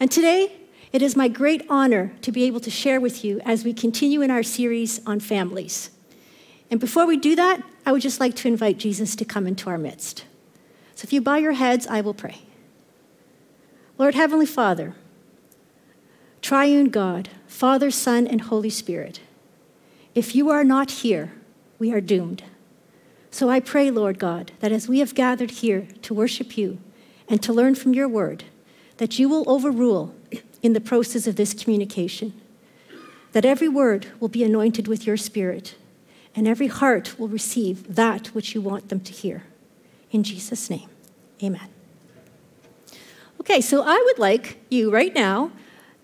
And today, it is my great honor to be able to share with you as we continue in our series on families. And before we do that, I would just like to invite Jesus to come into our midst. So if you bow your heads, I will pray. Lord Heavenly Father, triune God, Father, Son, and Holy Spirit, if you are not here, we are doomed. So I pray, Lord God, that as we have gathered here to worship you and to learn from your word, that you will overrule in the process of this communication, that every word will be anointed with your spirit, and every heart will receive that which you want them to hear. In Jesus' name, amen. Okay, so I would like you right now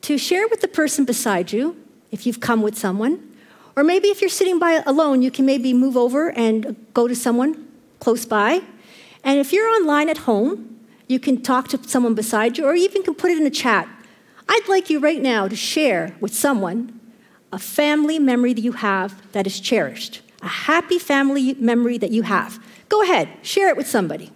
to share with the person beside you, if you've come with someone, or maybe if you're sitting by alone, you can maybe move over and go to someone close by. And if you're online at home, you can talk to someone beside you, or even can put it in a chat. I'd like you right now to share with someone a family memory that you have that is cherished, a happy family memory that you have. Go ahead, share it with somebody.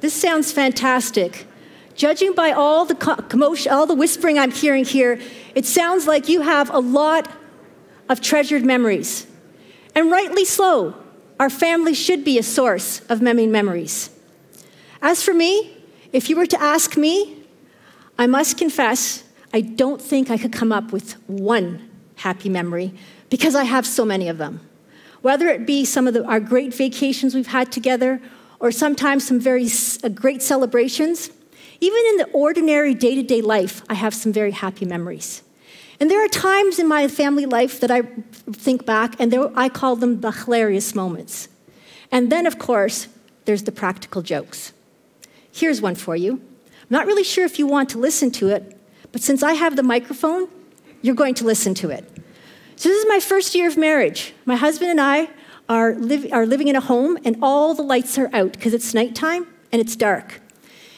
This sounds fantastic. Judging by all the commotion, all the whispering I'm hearing here, it sounds like you have a lot of treasured memories. And rightly so. Our family should be a source of memory memories. As for me, if you were to ask me, I must confess, I don't think I could come up with one happy memory because I have so many of them. Whether it be some of the, our great vacations we've had together or sometimes some very uh, great celebrations. Even in the ordinary day to day life, I have some very happy memories. And there are times in my family life that I think back, and there, I call them the hilarious moments. And then, of course, there's the practical jokes. Here's one for you. I'm not really sure if you want to listen to it, but since I have the microphone, you're going to listen to it. So, this is my first year of marriage. My husband and I are, are living in a home and all the lights are out because it's nighttime and it's dark.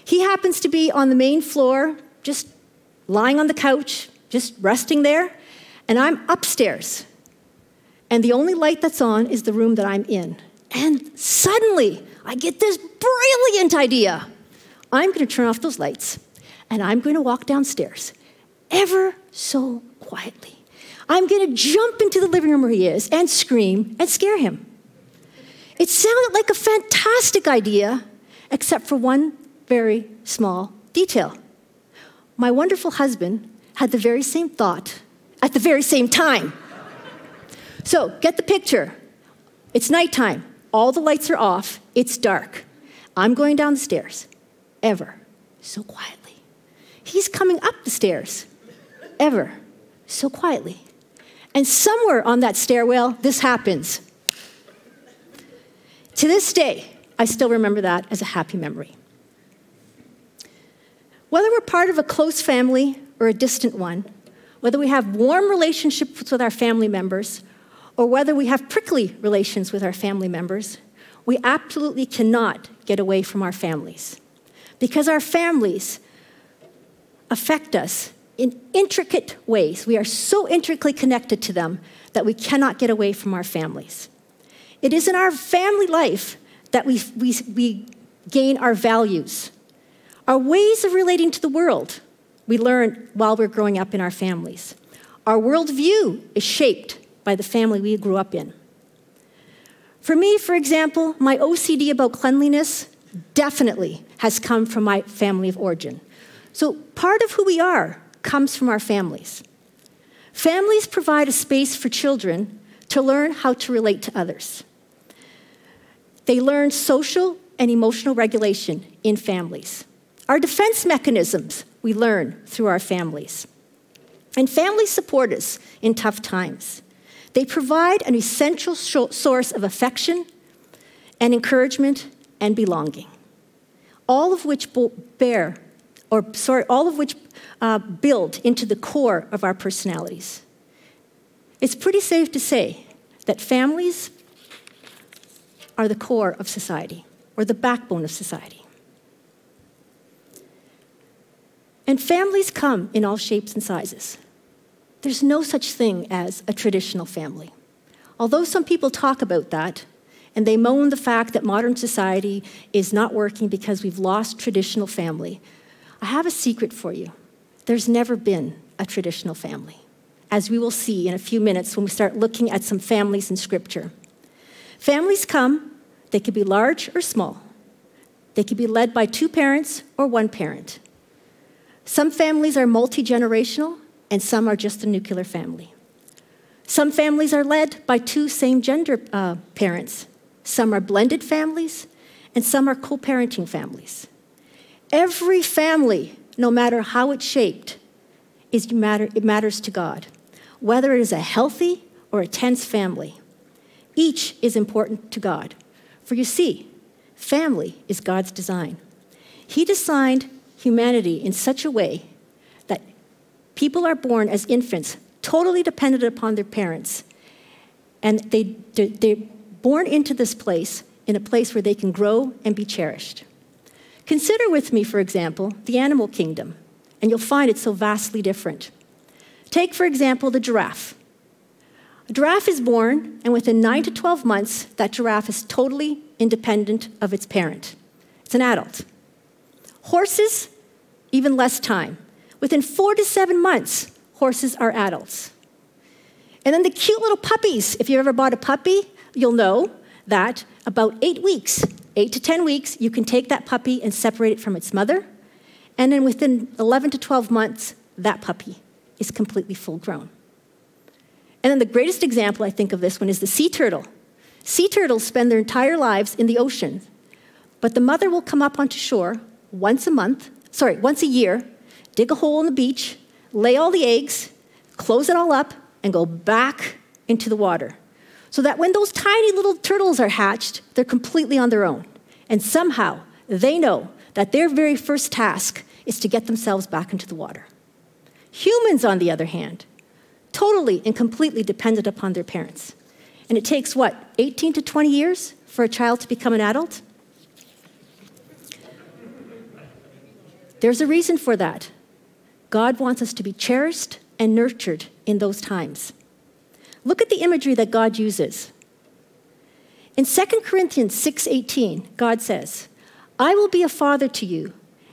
He happens to be on the main floor, just lying on the couch, just resting there, and I'm upstairs. And the only light that's on is the room that I'm in. And suddenly, I get this brilliant idea. I'm going to turn off those lights and I'm going to walk downstairs ever so quietly. I'm going to jump into the living room where he is and scream and scare him. It sounded like a fantastic idea, except for one very small detail. My wonderful husband had the very same thought at the very same time. So, get the picture. It's nighttime. All the lights are off. It's dark. I'm going down the stairs, ever so quietly. He's coming up the stairs, ever so quietly. And somewhere on that stairwell, this happens. To this day, I still remember that as a happy memory. Whether we're part of a close family or a distant one, whether we have warm relationships with our family members, or whether we have prickly relations with our family members, we absolutely cannot get away from our families. Because our families affect us in intricate ways. We are so intricately connected to them that we cannot get away from our families. It is in our family life that we, we, we gain our values, our ways of relating to the world. We learn while we're growing up in our families. Our worldview is shaped by the family we grew up in. For me, for example, my OCD about cleanliness definitely has come from my family of origin. So, part of who we are comes from our families. Families provide a space for children to learn how to relate to others. They learn social and emotional regulation in families. Our defense mechanisms we learn through our families. And families support us in tough times. They provide an essential source of affection and encouragement and belonging, all of which bear or sorry, all of which uh, build into the core of our personalities. It's pretty safe to say that families are the core of society or the backbone of society. And families come in all shapes and sizes. There's no such thing as a traditional family. Although some people talk about that, and they moan the fact that modern society is not working because we've lost traditional family, I have a secret for you. There's never been a traditional family, as we will see in a few minutes when we start looking at some families in Scripture. Families come, they could be large or small. They could be led by two parents or one parent. Some families are multi generational, and some are just a nuclear family. Some families are led by two same gender uh, parents. Some are blended families, and some are co parenting families. Every family, no matter how it's shaped, is matter, it matters to God, whether it is a healthy or a tense family. Each is important to God. For you see, family is God's design. He designed humanity in such a way that people are born as infants, totally dependent upon their parents. And they, they're born into this place, in a place where they can grow and be cherished. Consider with me, for example, the animal kingdom, and you'll find it so vastly different. Take, for example, the giraffe. A giraffe is born, and within 9 to 12 months, that giraffe is totally independent of its parent. It's an adult. Horses, even less time. Within four to seven months, horses are adults. And then the cute little puppies. If you've ever bought a puppy, you'll know that about eight weeks, eight to 10 weeks, you can take that puppy and separate it from its mother. And then within 11 to 12 months, that puppy is completely full grown. And then the greatest example I think of this one is the sea turtle. Sea turtles spend their entire lives in the ocean, but the mother will come up onto shore once a month, sorry, once a year, dig a hole in the beach, lay all the eggs, close it all up, and go back into the water. So that when those tiny little turtles are hatched, they're completely on their own. And somehow they know that their very first task is to get themselves back into the water. Humans, on the other hand, totally and completely dependent upon their parents. And it takes what, 18 to 20 years for a child to become an adult? There's a reason for that. God wants us to be cherished and nurtured in those times. Look at the imagery that God uses. In 2 Corinthians 6:18, God says, "I will be a father to you,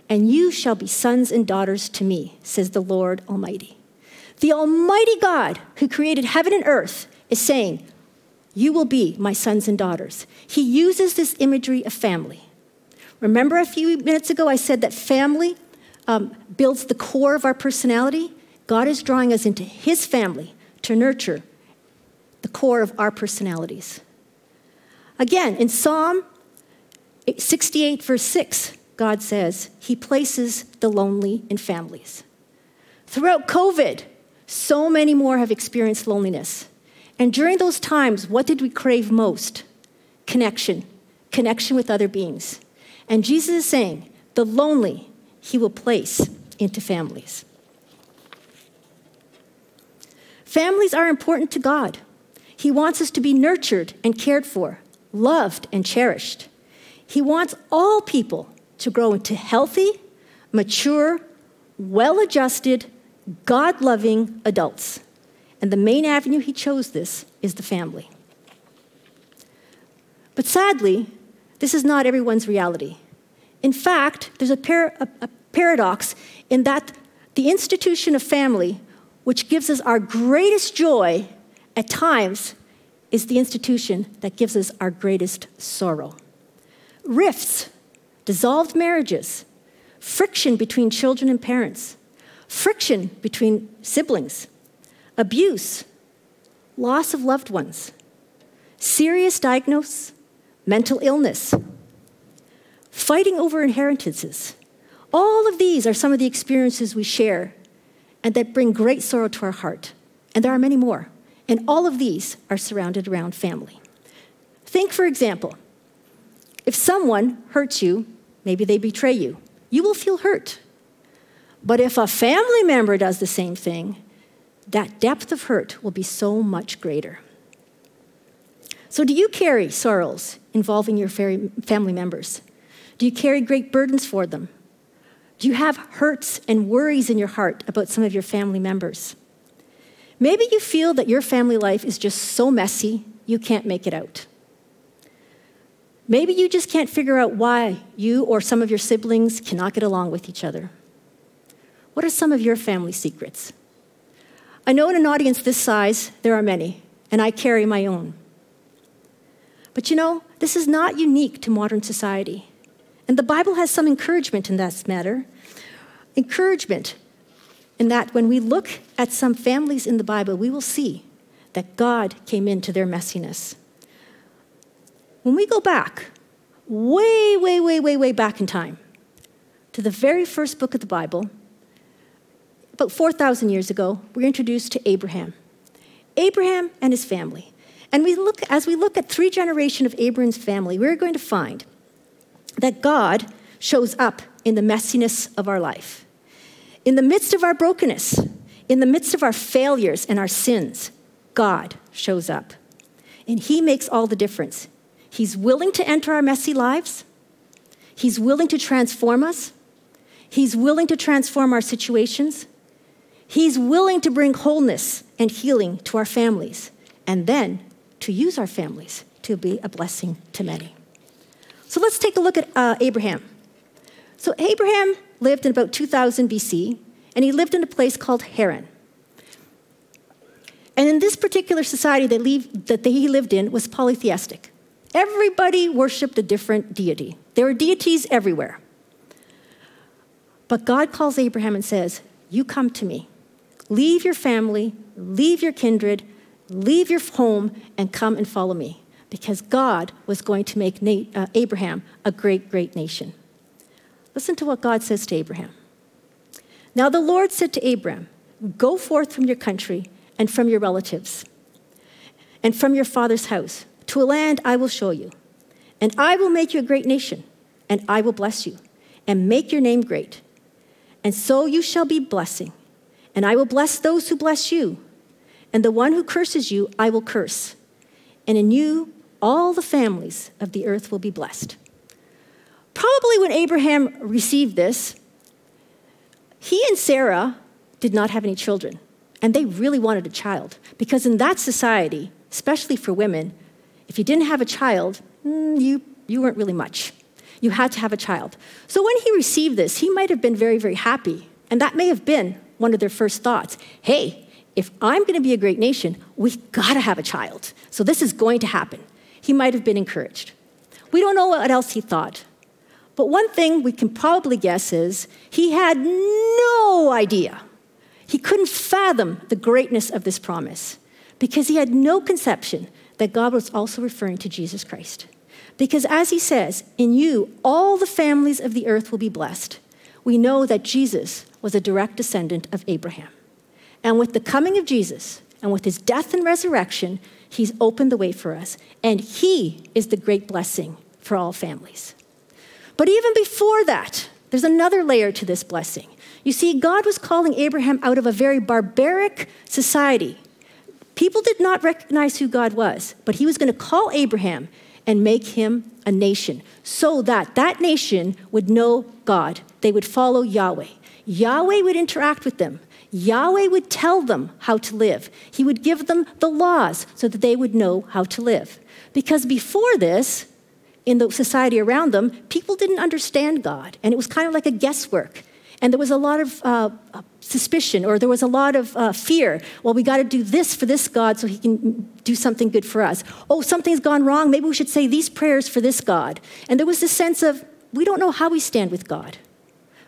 and you shall be sons and daughters to me," says the Lord Almighty. The Almighty God who created heaven and earth is saying, "You will be my sons and daughters." He uses this imagery of family. Remember a few minutes ago, I said that family um, builds the core of our personality? God is drawing us into His family to nurture the core of our personalities. Again, in Psalm 68, verse 6, God says, He places the lonely in families. Throughout COVID, so many more have experienced loneliness. And during those times, what did we crave most? Connection, connection with other beings. And Jesus is saying, the lonely he will place into families. Families are important to God. He wants us to be nurtured and cared for, loved and cherished. He wants all people to grow into healthy, mature, well adjusted, God loving adults. And the main avenue he chose this is the family. But sadly, this is not everyone's reality. In fact, there's a, par- a, a paradox in that the institution of family, which gives us our greatest joy, at times is the institution that gives us our greatest sorrow. Rifts, dissolved marriages, friction between children and parents, friction between siblings, abuse, loss of loved ones, serious diagnosis, mental illness, fighting over inheritances. All of these are some of the experiences we share and that bring great sorrow to our heart. And there are many more. And all of these are surrounded around family. Think, for example, if someone hurts you, maybe they betray you, you will feel hurt. But if a family member does the same thing, that depth of hurt will be so much greater. So, do you carry sorrows involving your family members? Do you carry great burdens for them? Do you have hurts and worries in your heart about some of your family members? Maybe you feel that your family life is just so messy, you can't make it out. Maybe you just can't figure out why you or some of your siblings cannot get along with each other. What are some of your family secrets? I know in an audience this size, there are many, and I carry my own. But you know, this is not unique to modern society. And the Bible has some encouragement in that matter. Encouragement in that when we look at some families in the Bible, we will see that God came into their messiness. When we go back, way, way, way, way, way back in time, to the very first book of the Bible, about 4,000 years ago, we're introduced to Abraham. Abraham and his family. And we look, as we look at three generations of Abraham's family, we're going to find that God shows up in the messiness of our life. In the midst of our brokenness, in the midst of our failures and our sins, God shows up. And He makes all the difference. He's willing to enter our messy lives, He's willing to transform us, He's willing to transform our situations, He's willing to bring wholeness and healing to our families, and then to use our families to be a blessing to many. So let's take a look at uh, Abraham. So Abraham lived in about 2000 BC, and he lived in a place called Haran. And in this particular society that, leave, that he lived in was polytheistic. Everybody worshiped a different deity. There were deities everywhere. But God calls Abraham and says, You come to me. Leave your family, leave your kindred, leave your home, and come and follow me because God was going to make uh, Abraham a great, great nation. Listen to what God says to Abraham. Now the Lord said to Abraham, Go forth from your country and from your relatives and from your father's house to a land I will show you. And I will make you a great nation, and I will bless you and make your name great. And so you shall be blessing. And I will bless those who bless you, and the one who curses you, I will curse. And in you, all the families of the earth will be blessed. Probably when Abraham received this, he and Sarah did not have any children, and they really wanted a child because in that society, especially for women, if you didn't have a child, mm, you, you weren't really much. You had to have a child. So when he received this, he might have been very, very happy, and that may have been one of their first thoughts. Hey, if I'm going to be a great nation, we've got to have a child. So this is going to happen he might have been encouraged. We don't know what else he thought. But one thing we can probably guess is he had no idea. He couldn't fathom the greatness of this promise because he had no conception that God was also referring to Jesus Christ. Because as he says, in you, all the families of the earth will be blessed. We know that Jesus was a direct descendant of Abraham. And with the coming of Jesus and with his death and resurrection, He's opened the way for us, and He is the great blessing for all families. But even before that, there's another layer to this blessing. You see, God was calling Abraham out of a very barbaric society. People did not recognize who God was, but He was going to call Abraham and make him a nation so that that nation would know God. They would follow Yahweh. Yahweh would interact with them. Yahweh would tell them how to live. He would give them the laws so that they would know how to live. Because before this, in the society around them, people didn't understand God, and it was kind of like a guesswork. And there was a lot of uh, suspicion, or there was a lot of uh, fear. Well, we got to do this for this God so he can do something good for us. Oh, something's gone wrong. Maybe we should say these prayers for this God. And there was this sense of, we don't know how we stand with God.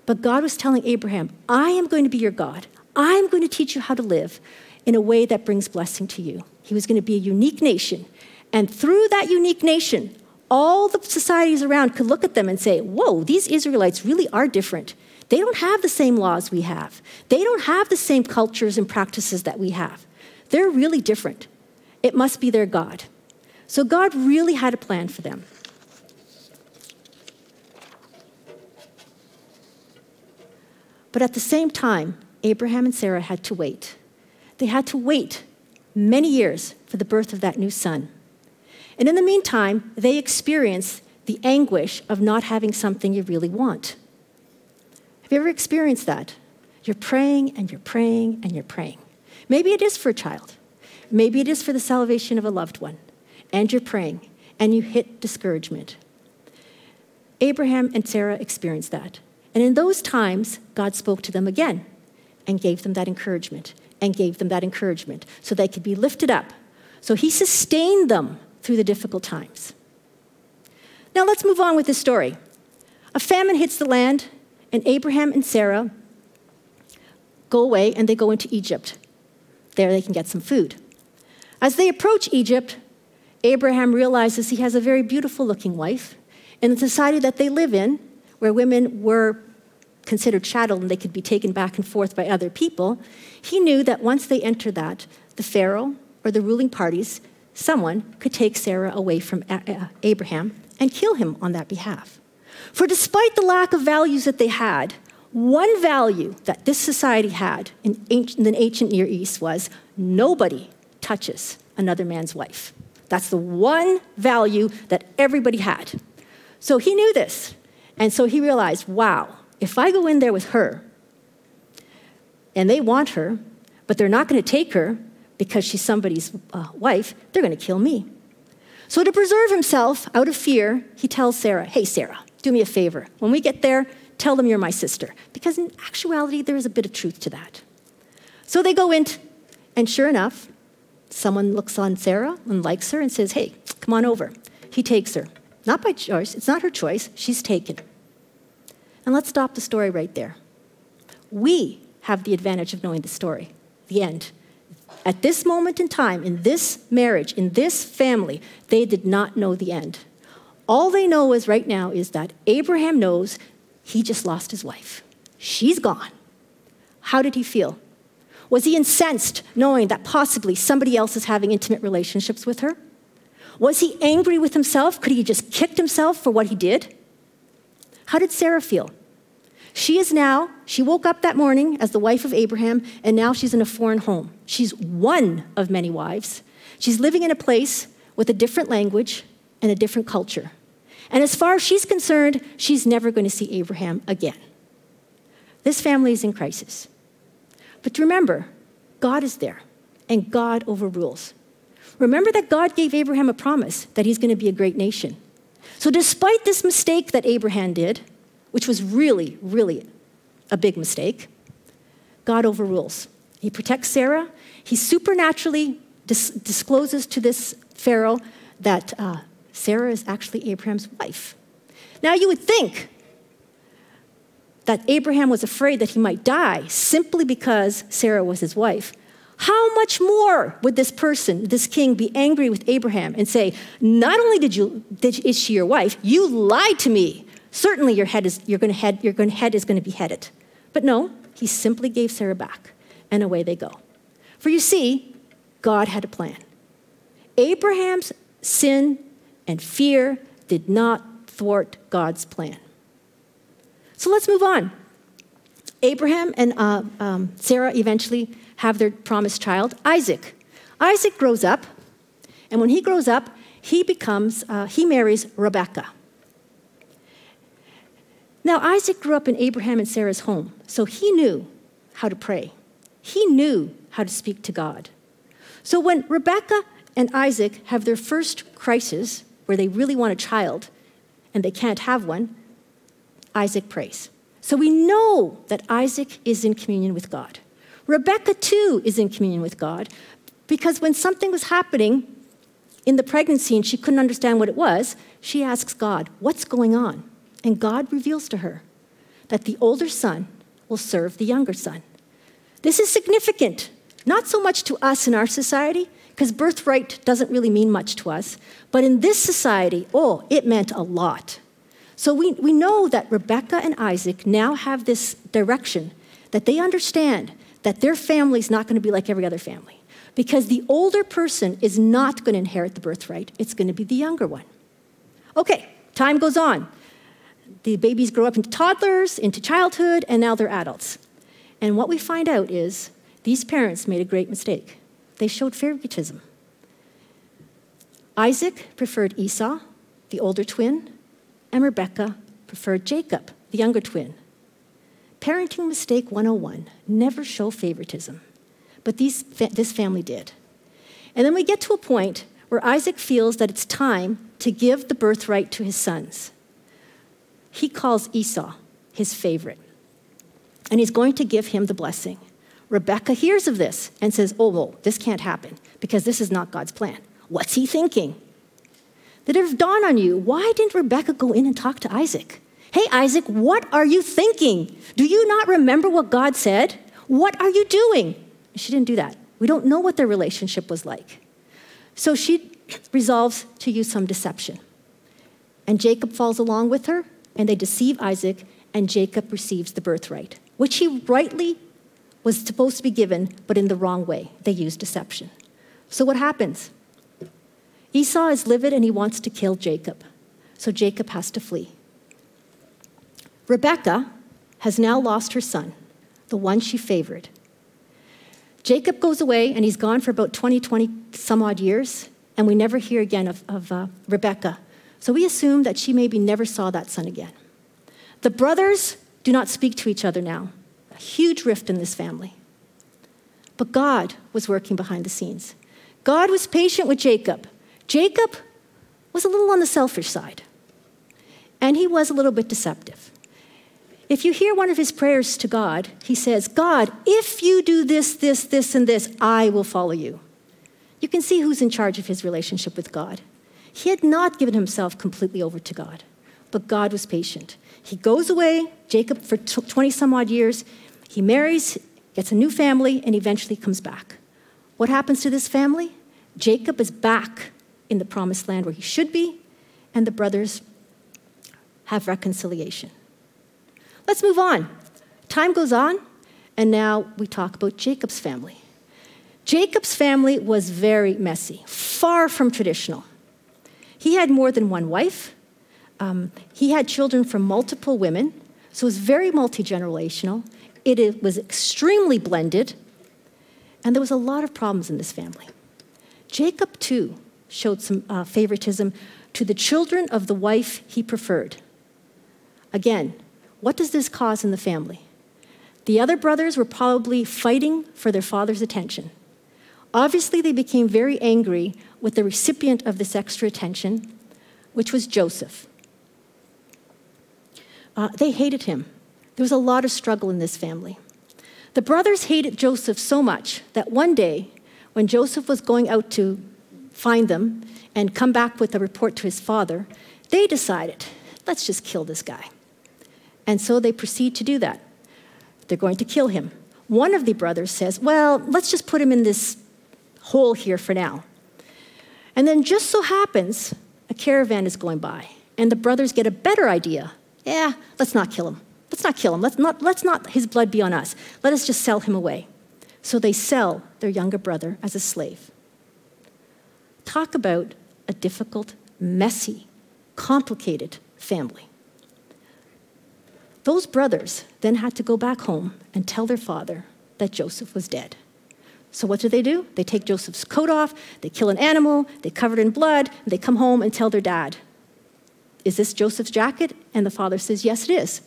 But God was telling Abraham, I am going to be your God. I'm going to teach you how to live in a way that brings blessing to you. He was going to be a unique nation. And through that unique nation, all the societies around could look at them and say, Whoa, these Israelites really are different. They don't have the same laws we have, they don't have the same cultures and practices that we have. They're really different. It must be their God. So God really had a plan for them. But at the same time, Abraham and Sarah had to wait. They had to wait many years for the birth of that new son. And in the meantime, they experience the anguish of not having something you really want. Have you ever experienced that? You're praying and you're praying and you're praying. Maybe it is for a child. Maybe it is for the salvation of a loved one. And you're praying and you hit discouragement. Abraham and Sarah experienced that. And in those times, God spoke to them again and gave them that encouragement and gave them that encouragement so they could be lifted up. So he sustained them through the difficult times. Now let's move on with this story. A famine hits the land, and Abraham and Sarah go away and they go into Egypt. There they can get some food. As they approach Egypt, Abraham realizes he has a very beautiful looking wife. In the society that they live in, where women were considered chattel and they could be taken back and forth by other people, he knew that once they entered that, the Pharaoh or the ruling parties, someone could take Sarah away from Abraham and kill him on that behalf. For despite the lack of values that they had, one value that this society had in, ancient, in the ancient Near East was nobody touches another man's wife. That's the one value that everybody had. So he knew this. And so he realized wow, if I go in there with her and they want her, but they're not going to take her because she's somebody's uh, wife, they're going to kill me. So, to preserve himself out of fear, he tells Sarah, Hey, Sarah, do me a favor. When we get there, tell them you're my sister. Because in actuality, there is a bit of truth to that. So they go in, and sure enough, someone looks on Sarah and likes her and says, Hey, come on over. He takes her. Not by choice, it's not her choice, she's taken. And let's stop the story right there. We have the advantage of knowing the story, the end. At this moment in time, in this marriage, in this family, they did not know the end. All they know is right now is that Abraham knows he just lost his wife. She's gone. How did he feel? Was he incensed knowing that possibly somebody else is having intimate relationships with her? Was he angry with himself? Could he just kicked himself for what he did? How did Sarah feel? She is now, she woke up that morning as the wife of Abraham, and now she's in a foreign home. She's one of many wives. She's living in a place with a different language and a different culture. And as far as she's concerned, she's never going to see Abraham again. This family is in crisis. But remember, God is there, and God overrules. Remember that God gave Abraham a promise that he's going to be a great nation. So, despite this mistake that Abraham did, which was really, really a big mistake, God overrules. He protects Sarah. He supernaturally dis- discloses to this Pharaoh that uh, Sarah is actually Abraham's wife. Now, you would think that Abraham was afraid that he might die simply because Sarah was his wife. How much more would this person, this king, be angry with Abraham and say, Not only did you, did, is she your wife, you lied to me. Certainly your head is, you're gonna head, your head is going to be headed. But no, he simply gave Sarah back, and away they go. For you see, God had a plan. Abraham's sin and fear did not thwart God's plan. So let's move on. Abraham and uh, um, Sarah eventually have their promised child, Isaac. Isaac grows up, and when he grows up, he becomes, uh, he marries Rebecca. Now, Isaac grew up in Abraham and Sarah's home, so he knew how to pray. He knew how to speak to God. So when Rebecca and Isaac have their first crisis, where they really want a child and they can't have one, Isaac prays. So we know that Isaac is in communion with God. Rebecca, too, is in communion with God because when something was happening in the pregnancy and she couldn't understand what it was, she asks God, What's going on? And God reveals to her that the older son will serve the younger son. This is significant, not so much to us in our society, because birthright doesn't really mean much to us, but in this society, oh, it meant a lot. So we, we know that Rebecca and Isaac now have this direction that they understand that their family is not going to be like every other family. Because the older person is not going to inherit the birthright, it's going to be the younger one. Okay, time goes on. The babies grow up into toddlers, into childhood, and now they're adults. And what we find out is these parents made a great mistake. They showed favoritism. Isaac preferred Esau, the older twin, and Rebekah preferred Jacob, the younger twin. Parenting mistake 101 never show favoritism. But these, this family did. And then we get to a point where Isaac feels that it's time to give the birthright to his sons. He calls Esau his favorite, and he's going to give him the blessing. Rebecca hears of this and says, Oh, well, this can't happen because this is not God's plan. What's he thinking? Did it dawn on you? Why didn't Rebecca go in and talk to Isaac? Hey, Isaac, what are you thinking? Do you not remember what God said? What are you doing? She didn't do that. We don't know what their relationship was like. So she resolves to use some deception. And Jacob falls along with her, and they deceive Isaac, and Jacob receives the birthright, which he rightly was supposed to be given, but in the wrong way. They used deception. So what happens? Esau is livid and he wants to kill Jacob. So Jacob has to flee. Rebecca has now lost her son, the one she favored. Jacob goes away and he's gone for about 20, 20 some odd years, and we never hear again of, of uh, Rebecca. So we assume that she maybe never saw that son again. The brothers do not speak to each other now. A huge rift in this family. But God was working behind the scenes. God was patient with Jacob. Jacob was a little on the selfish side, and he was a little bit deceptive. If you hear one of his prayers to God, he says, God, if you do this, this, this, and this, I will follow you. You can see who's in charge of his relationship with God. He had not given himself completely over to God, but God was patient. He goes away, Jacob, for 20 some odd years. He marries, gets a new family, and eventually comes back. What happens to this family? Jacob is back in the promised land where he should be, and the brothers have reconciliation. Let's move on. Time goes on, and now we talk about Jacob's family. Jacob's family was very messy, far from traditional. He had more than one wife. Um, he had children from multiple women, so it was very multi generational. It was extremely blended, and there was a lot of problems in this family. Jacob, too, showed some uh, favoritism to the children of the wife he preferred. Again, what does this cause in the family? The other brothers were probably fighting for their father's attention. Obviously, they became very angry with the recipient of this extra attention, which was Joseph. Uh, they hated him. There was a lot of struggle in this family. The brothers hated Joseph so much that one day, when Joseph was going out to find them and come back with a report to his father, they decided, let's just kill this guy. And so they proceed to do that. They're going to kill him. One of the brothers says, Well, let's just put him in this hole here for now. And then just so happens, a caravan is going by, and the brothers get a better idea. Yeah, let's not kill him. Let's not kill him. Let's not, let's not his blood be on us. Let us just sell him away. So they sell their younger brother as a slave. Talk about a difficult, messy, complicated family. Those brothers then had to go back home and tell their father that Joseph was dead. So what do they do? They take Joseph's coat off, they kill an animal, they cover it in blood, and they come home and tell their dad, Is this Joseph's jacket? And the father says, Yes, it is.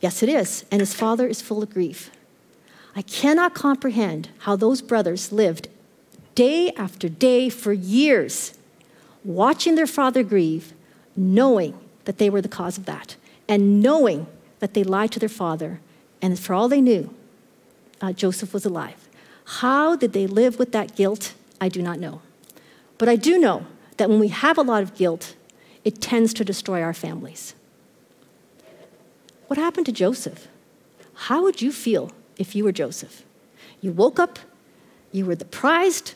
Yes, it is. And his father is full of grief. I cannot comprehend how those brothers lived day after day for years watching their father grieve, knowing that they were the cause of that, and knowing that they lied to their father, and for all they knew, uh, Joseph was alive. How did they live with that guilt? I do not know. But I do know that when we have a lot of guilt, it tends to destroy our families. What happened to Joseph? How would you feel if you were Joseph? You woke up, you were the prized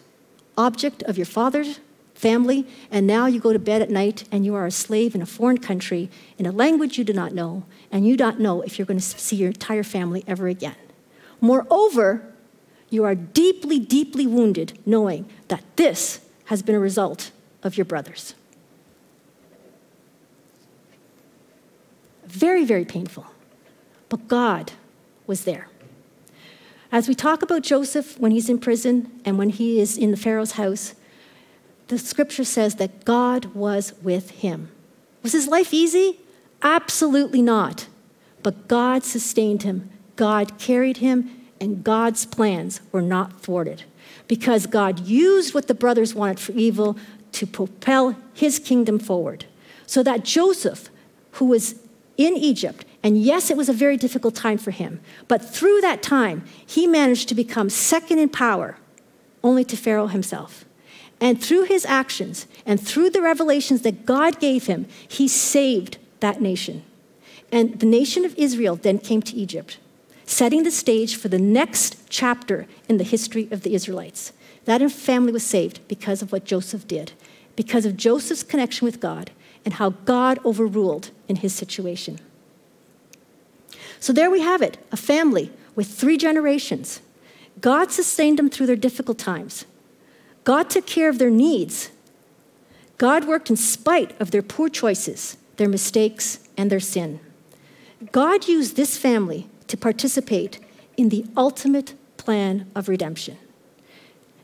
object of your father's family, and now you go to bed at night and you are a slave in a foreign country in a language you do not know, and you don't know if you're going to see your entire family ever again. Moreover, you are deeply, deeply wounded knowing that this has been a result of your brothers. Very, very painful. But God was there. As we talk about Joseph when he's in prison and when he is in the Pharaoh's house, the scripture says that God was with him. Was his life easy? Absolutely not. But God sustained him, God carried him, and God's plans were not thwarted because God used what the brothers wanted for evil to propel his kingdom forward. So that Joseph, who was in Egypt, and yes, it was a very difficult time for him, but through that time, he managed to become second in power only to Pharaoh himself. And through his actions and through the revelations that God gave him, he saved that nation. And the nation of Israel then came to Egypt, setting the stage for the next chapter in the history of the Israelites. That family was saved because of what Joseph did, because of Joseph's connection with God and how God overruled in his situation. So there we have it a family with three generations. God sustained them through their difficult times. God took care of their needs. God worked in spite of their poor choices, their mistakes, and their sin. God used this family to participate in the ultimate plan of redemption.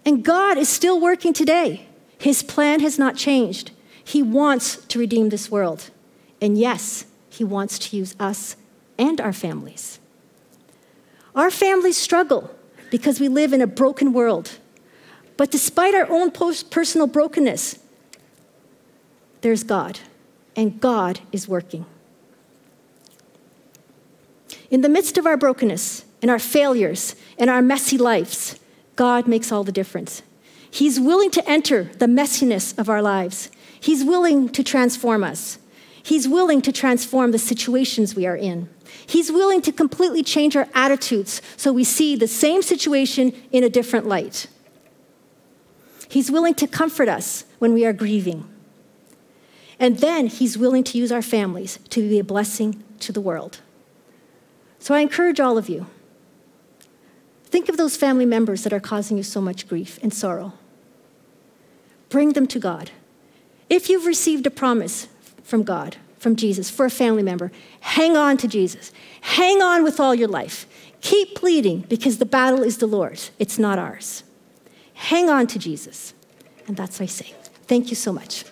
And God is still working today. His plan has not changed. He wants to redeem this world. And yes, He wants to use us and our families. Our families struggle because we live in a broken world. But despite our own personal brokenness, there's God, and God is working. In the midst of our brokenness and our failures and our messy lives, God makes all the difference. He's willing to enter the messiness of our lives. He's willing to transform us. He's willing to transform the situations we are in. He's willing to completely change our attitudes so we see the same situation in a different light. He's willing to comfort us when we are grieving. And then He's willing to use our families to be a blessing to the world. So I encourage all of you think of those family members that are causing you so much grief and sorrow. Bring them to God. If you've received a promise from God, from Jesus, for a family member, hang on to Jesus. Hang on with all your life. Keep pleading because the battle is the Lord's, it's not ours. Hang on to Jesus. And that's what I say. Thank you so much.